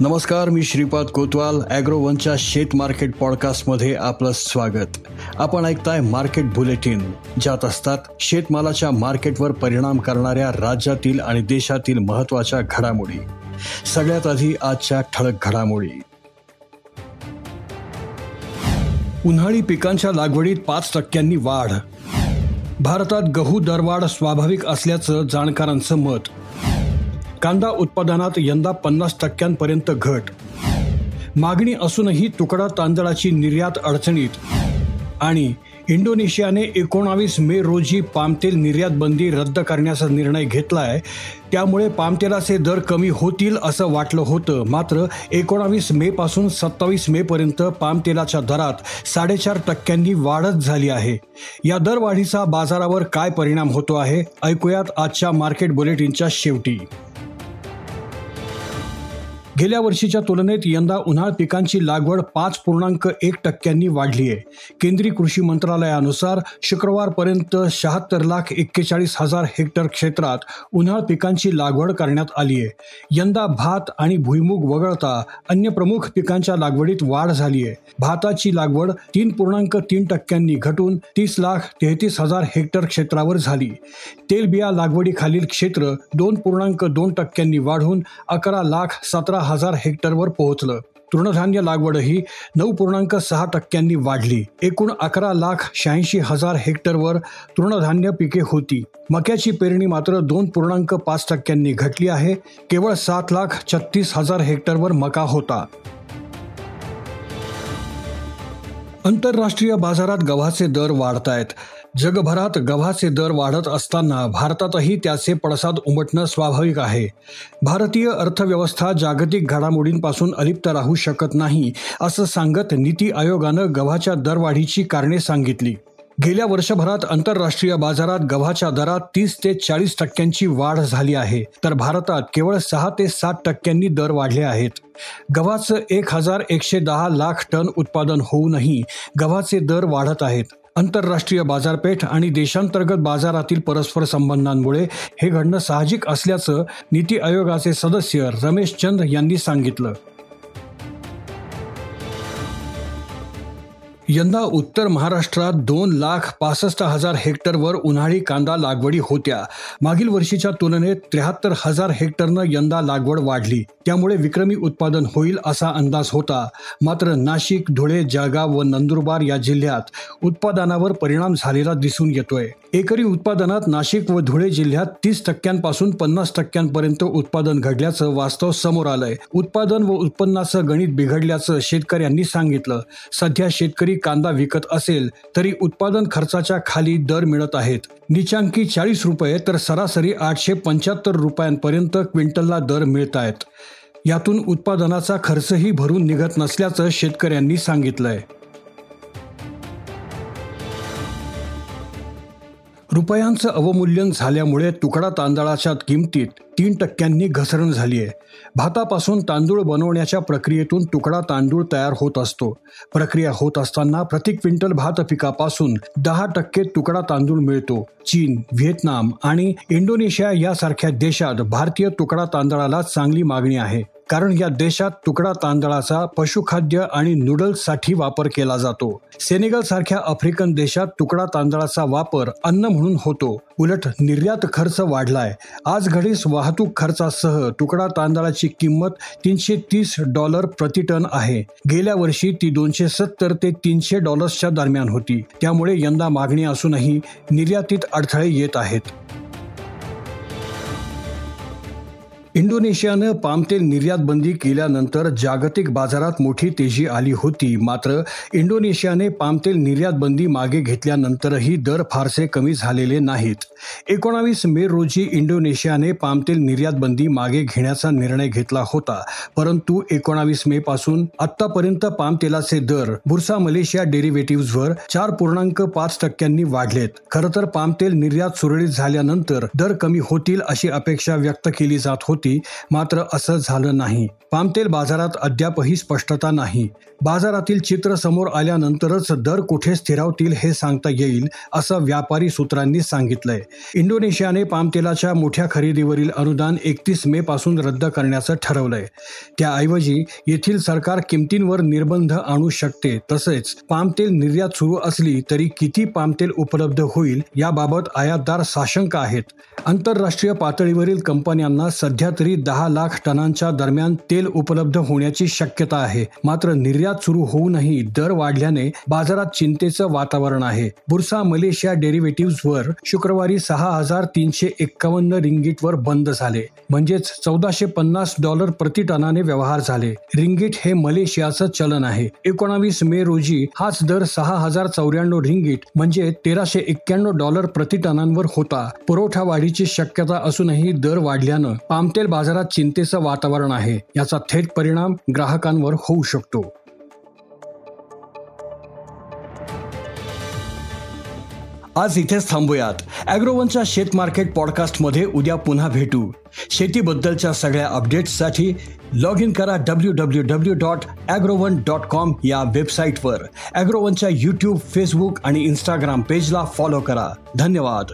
नमस्कार मी श्रीपाद कोतवाल ॲग्रोवनच्या शेत मार्केट पॉडकास्टमध्ये आपलं स्वागत. आपण ऐकताय मार्केट बुलेटिन ज्यात असतात शेतमालाच्या मार्केटवर परिणाम करणाऱ्या राज्यातील आणि देशातील महत्त्वाच्या घडामोडी. सगळ्यात आधी आजच्या ठळक घडामोडी. उन्हाळी पिकांच्या लागवडीत पाच टक्क्यांनी वाढ. भारतात गहू दरवाढ स्वाभाविक असल्याचं जाणकारांचं मत. कांदा उत्पादनात यंदा पन्नास टक्क्यांपर्यंत घट. मागणी असूनही तुकडा तांदळाची निर्यात अडचणीत. आणि इंडोनेशियाने एकोणावीस मे रोजी पामतेल निर्यात बंदी रद्द करण्याचा निर्णय घेतलाय. त्यामुळे पामतेलाचे दर कमी होतील असं वाटलं होतं. मात्र एकोणावीस मे पासून सत्तावीस मे पर्यंत पामतेलाच्या दरात साडेचार टक्क्यांनी वाढच झाली आहे. या दरवाढीचा बाजारावर काय परिणाम होतो आहे? ऐकूयात आजच्या मार्केट बुलेटिनच्या शेवटी. गेल्या वर्षीच्या तुलनेत यंदा उन्हाळ पिकांची लागवड पाच पूर्णांक एक टक्क्यांनी वाढली आहे. केंद्रीय कृषी मंत्रालयानुसार शुक्रवारपर्यंत शहात्तर लाख एक्केचाळीस हजार हेक्टर क्षेत्रात उन्हाळ पिकांची लागवड करण्यात आली आहे. यंदा भात आणि भुईमुग वगळता अन्य प्रमुख पिकांच्या लागवडीत वाढ झाली आहे. भाताची लागवड तीन पूर्णांक तीन टक्क्यांनी घटून तीस लाख तेहतीस हजार हेक्टर क्षेत्रावर झाली. तेलबिया लागवडीखालील क्षेत्र दोन पूर्णांक दोन टक्क्यांनी वाढून अकरा लाख सतरा हजार हेक्टरवर पोहोचलं. तृणधान्य लागवडही नऊ पूर्णांक सहा टक्क्यांनी वाढली. एकूण अकरा लाख शहाऐंशी हजार हेक्टरवर तृणधान्य पिके होती. मक्याची पेरणी मात्र दोन पूर्णांक पाच टक्क्यांनी घटली आहे. केवळ सात लाख छत्तीस हजार हेक्टरवर मका होता. आंतरराष्ट्रीय बाजारात गव्हाचे दर वाढत आहेत जगभरात गव्हाचे दर वाढत असताना भारतातही त्याचे पडसाद उमटणं स्वाभाविक आहे. भारतीय अर्थव्यवस्था जागतिक घडामोडींपासून अलिप्त राहू शकत नाही असं सांगत नीती आयोगानं गव्हाच्या दरवाढीची कारणे सांगितली. गेल्या वर्षभरात आंतरराष्ट्रीय बाजारात गव्हाच्या दरात तीस ते चाळीस टक्क्यांची वाढ झाली आहे तर भारतात केवळ सहा ते सात टक्क्यांनी दर वाढले आहेत. गव्हाचं एक हजार एकशे दहा लाख टन उत्पादन होऊनही गव्हाचे दर वाढत आहेत. आंतरराष्ट्रीय बाजारपेठ आणि देशांतर्गत बाजारातील परस्पर संबंधांमुळे हे घडणं साहजिक असल्याचं नीती आयोगाचे सदस्य रमेश चंद यांनी सांगितलं. यंदा उत्तर महाराष्ट्रात दोन लाख पासष्ट हजार हेक्टरवर उन्हाळी कांदा लागवडी होत्या. मागील वर्षीच्या तुलनेत त्र्याहत्तर हजार हेक्टरनं यंदा लागवड वाढली. त्यामुळे विक्रमी उत्पादन होईल असा अंदाज होता. मात्र नाशिक धुळे जळगाव व नंदुरबार या जिल्ह्यात उत्पादनावर परिणाम झालेला दिसून येतोय. एकरी उत्पादनात नाशिक व धुळे जिल्ह्यात तीस टक्क्यांपासून पन्नास टक्क्यांपर्यंत उत्पादन घडल्याचं वास्तव समोर आलंय. उत्पादन व उत्पन्नाचं गणित बिघडल्याचं शेतकऱ्यांनी सांगितलं. सध्या शेतकरी कांदा विकत असेल तरी उत्पादन खर्चाच्या खाली दर मिळत आहेत. निचांकी चाळीस रुपये तर सरासरी आठशे पंच्याहत्तर रुपयांपर्यंत क्विंटलला दर मिळत आहेत यातून उत्पादनाचा खर्चही भरून निघत नसल्याचं शेतकऱ्यांनी सांगितलंय. रुपयांचं अवमूल्यन झाल्यामुळे तुकडा तांदळाच्या किमतीत तीन टक्क्यांनी घसरण झाली आहे. भातापासून तांदूळ बनवण्याच्या प्रक्रियेतून तुकडा तांदूळ तयार होत असतो. प्रक्रिया होत असताना प्रति क्विंटल भात पिकापासून दहा टक्के तुकडा तांदूळ मिळतो. चीन व्हिएतनाम आणि इंडोनेशिया यासारख्या देशात भारतीय तुकडा तांदळाला चांगली मागणी आहे. कारण या देशात तुकडा तांदळाचा पशुखाद्य आणि नूडल्ससाठी वापर केला जातो. सेनेगल सारख्या आफ्रिकन देशात तुकडा तांदळाचा वापर अन्न म्हणून होतो. उलट निर्यात खर्च वाढलाय. आज घडीस वाहतूक खर्चासह तुकडा तांदळाची किंमत तीनशे तीस डॉलर प्रति टन आहे. गेल्या वर्षी ती दोनशे सत्तर ते तीनशे डॉलर्सच्या दरम्यान होती. त्यामुळे यंदा मागणी असूनही निर्यातीत अडथळे येत आहेत. इंडोनेशियानं पामतेल निर्यात बंदी केल्यानंतर जागतिक बाजारात मोठी तेजी आली होती. मात्र इंडोनेशियाने पामतेल निर्यात बंदी मागे घेतल्यानंतरही दर फारसे कमी झालेले नाहीत. एकोणावीस मे रोजी इंडोनेशियाने पामतेल निर्यात बंदी मागे घेण्याचा निर्णय घेतला होता. परंतु एकोणावीस मे पासून आतापर्यंत पामतेलाचे दर बुरसा मलेशिया डेरिव्हेटिव्हजवर चार पूर्णांक पाच टक्क्यांनी वाढलेत. खरं तर पामतेल निर्यात सुरळीत झाल्यानंतर दर कमी होतील अशी अपेक्षा व्यक्त केली जात होती. होती मात्र असं झालं नाही. पामतेल बाजारात अद्यापही स्पष्टता नाही. बाजारातील चित्र समोर आल्यानंतरच दर कुठे स्थिरावतील हे सांगता येईल असं व्यापारी सूत्रांनी सांगितलंय. इंडोनेशियाने पामतेलाच्या मोठ्या खरेदीवरील अनुदान एकतीस मे पासून रद्द करण्याचं ठरवलंय. त्याऐवजी येथील सरकार किमतींवर निर्बंध आणू शकते तसेच पामतेल निर्यात सुरू असली तरी किती पामतेल उपलब्ध होईल याबाबत आयातदार साशंक आहेत. आंतरराष्ट्रीय पातळीवरील कंपन्यांना सध्या तरी दहा लाख टनांच्या दरम्यान तेल उपलब्ध होण्याची शक्यता आहे. मात्र निर्यात सुरू होऊनही दर वाढल्याने बाजारात चिंतेचं वातावरण आहे. बुरसा मलेशिया डेरिव्हेटिव्हवर शुक्रवारी सहा हजार तीनशे एक्कावन्न रिंगीटवर बंद झाले. म्हणजेच चौदाशे पन्नास डॉलर प्रति टनाने व्यवहार झाले. रिंगीट हे मलेशियाचं चलन आहे. एकोणावीस मे रोजी हाच दर सहा हजार चौऱ्याण्णव रिंगीट म्हणजे तेराशे एक्क्याण्णव डॉलर प्रति टनांवर होता. पुरवठा वाढीची शक्यता असूनही दर वाढल्यानं पाम पामतेल बाजारात चिंतेचं वातावरण आहे. याचा थेट परिणाम ग्राहकांवर होऊ शकतो. आज इथेच थांबूयात. अॅग्रोवनच्या शेत मार्केट पॉडकास्टमध्ये उद्या पुन्हा भेटू. शेतीबद्दलच्या सगळ्या अपडेट्ससाठी लॉग इन करा W W W dot Agrowon dot com या वेबसाईटवर. ॲग्रोवनच्या यूट्यूब फेसबुक आणि इंस्टाग्राम पेजला फॉलो करा. धन्यवाद.